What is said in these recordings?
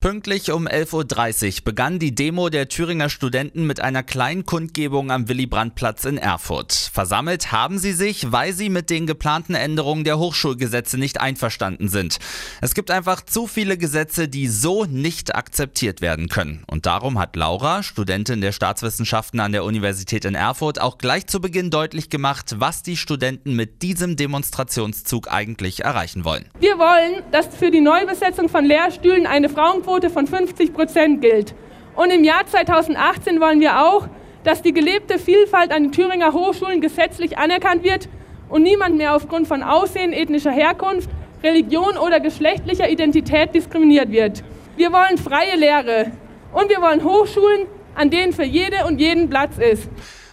Pünktlich um 11.30 Uhr begann die Demo der Thüringer Studenten mit einer kleinen Kundgebung am Willy-Brandt-Platz in Erfurt. Versammelt haben sie sich, weil sie mit den geplanten Änderungen der Hochschulgesetze nicht einverstanden sind. Es gibt einfach zu viele Gesetze, die so nicht akzeptiert werden können. Und darum hat Laura, Studentin der Staatswissenschaften an der Universität in Erfurt, auch gleich zu Beginn deutlich gemacht, was die Studenten mit diesem Demonstrationszug eigentlich erreichen wollen. Wir wollen, dass für die Neubesetzung von Lehrstühlen eine Frauen Frauenquote von 50 Prozent gilt. Und im Jahr 2018 wollen wir auch, dass die gelebte Vielfalt an den Thüringer Hochschulen gesetzlich anerkannt wird und niemand mehr aufgrund von Aussehen, ethnischer Herkunft, Religion oder geschlechtlicher Identität diskriminiert wird. Wir wollen freie Lehre und wir wollen Hochschulen, an denen für jede und jeden Platz ist.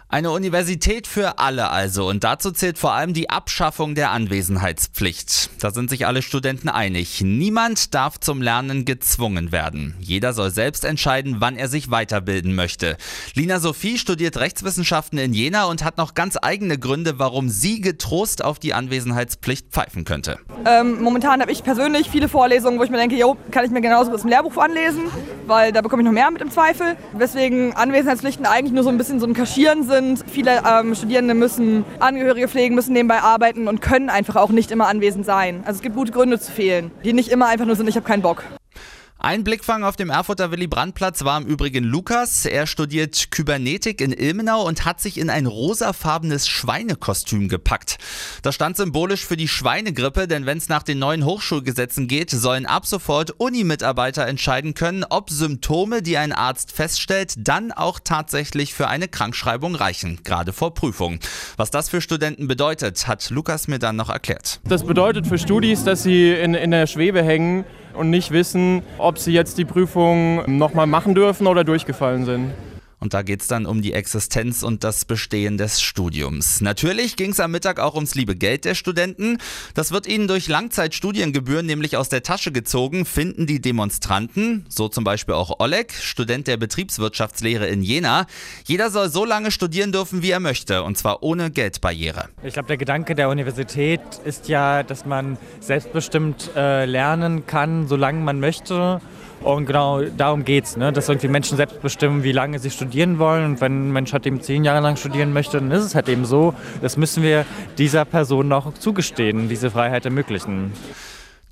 Eine Universität für alle also. Und dazu zählt vor allem die Abschaffung der Anwesenheitspflicht. Da sind sich alle Studenten einig. Niemand darf zum Lernen gezwungen werden. Jeder soll selbst entscheiden, wann er sich weiterbilden möchte. Lina Sophie studiert Rechtswissenschaften in Jena und hat noch ganz eigene Gründe, warum sie getrost auf die Anwesenheitspflicht pfeifen könnte. Ähm, momentan habe ich persönlich viele Vorlesungen, wo ich mir denke, jo, kann ich mir genauso aus dem Lehrbuch anlesen, weil da bekomme ich noch mehr mit im Zweifel. Weswegen Anwesenheitspflichten eigentlich nur so ein bisschen so ein Kaschieren sind sind. Viele ähm, Studierende müssen Angehörige pflegen, müssen nebenbei arbeiten und können einfach auch nicht immer anwesend sein. Also es gibt gute Gründe zu fehlen, die nicht immer einfach nur sind, ich habe keinen Bock. Ein Blickfang auf dem Erfurter Willy-Brandt-Platz war im Übrigen Lukas. Er studiert Kybernetik in Ilmenau und hat sich in ein rosafarbenes Schweinekostüm gepackt. Das stand symbolisch für die Schweinegrippe, denn wenn es nach den neuen Hochschulgesetzen geht, sollen ab sofort Uni-Mitarbeiter entscheiden können, ob Symptome, die ein Arzt feststellt, dann auch tatsächlich für eine Krankschreibung reichen, gerade vor Prüfungen. Was das für Studenten bedeutet, hat Lukas mir dann noch erklärt. Das bedeutet für Studis, dass sie in, in der Schwebe hängen und nicht wissen, ob sie jetzt die Prüfung nochmal machen dürfen oder durchgefallen sind. Und da geht es dann um die Existenz und das Bestehen des Studiums. Natürlich ging es am Mittag auch ums liebe Geld der Studenten. Das wird ihnen durch Langzeitstudiengebühren nämlich aus der Tasche gezogen, finden die Demonstranten. So zum Beispiel auch Oleg, Student der Betriebswirtschaftslehre in Jena. Jeder soll so lange studieren dürfen, wie er möchte, und zwar ohne Geldbarriere. Ich glaube, der Gedanke der Universität ist ja, dass man selbstbestimmt äh, lernen kann, solange man möchte. Und genau darum geht es, ne? dass irgendwie Menschen selbst bestimmen, wie lange sie studieren wollen. Und wenn ein Mensch halt eben zehn Jahre lang studieren möchte, dann ist es halt eben so. Das müssen wir dieser Person auch zugestehen, diese Freiheit ermöglichen.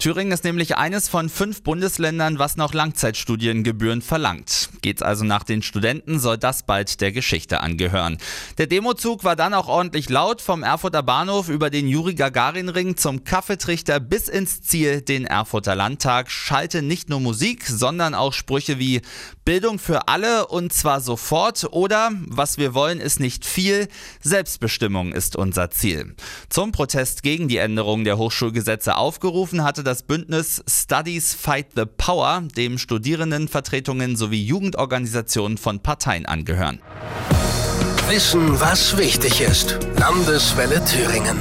Thüringen ist nämlich eines von fünf Bundesländern, was noch Langzeitstudiengebühren verlangt. Geht's also nach den Studenten, soll das bald der Geschichte angehören. Der Demozug war dann auch ordentlich laut vom Erfurter Bahnhof über den Juri-Gagarin-Ring zum Kaffeetrichter bis ins Ziel, den Erfurter Landtag. Schalte nicht nur Musik, sondern auch Sprüche wie Bildung für alle und zwar sofort oder was wir wollen ist nicht viel, Selbstbestimmung ist unser Ziel. Zum Protest gegen die Änderung der Hochschulgesetze aufgerufen hatte das das Bündnis Studies Fight the Power, dem Studierendenvertretungen sowie Jugendorganisationen von Parteien angehören. Wissen, was wichtig ist. Landeswelle Thüringen.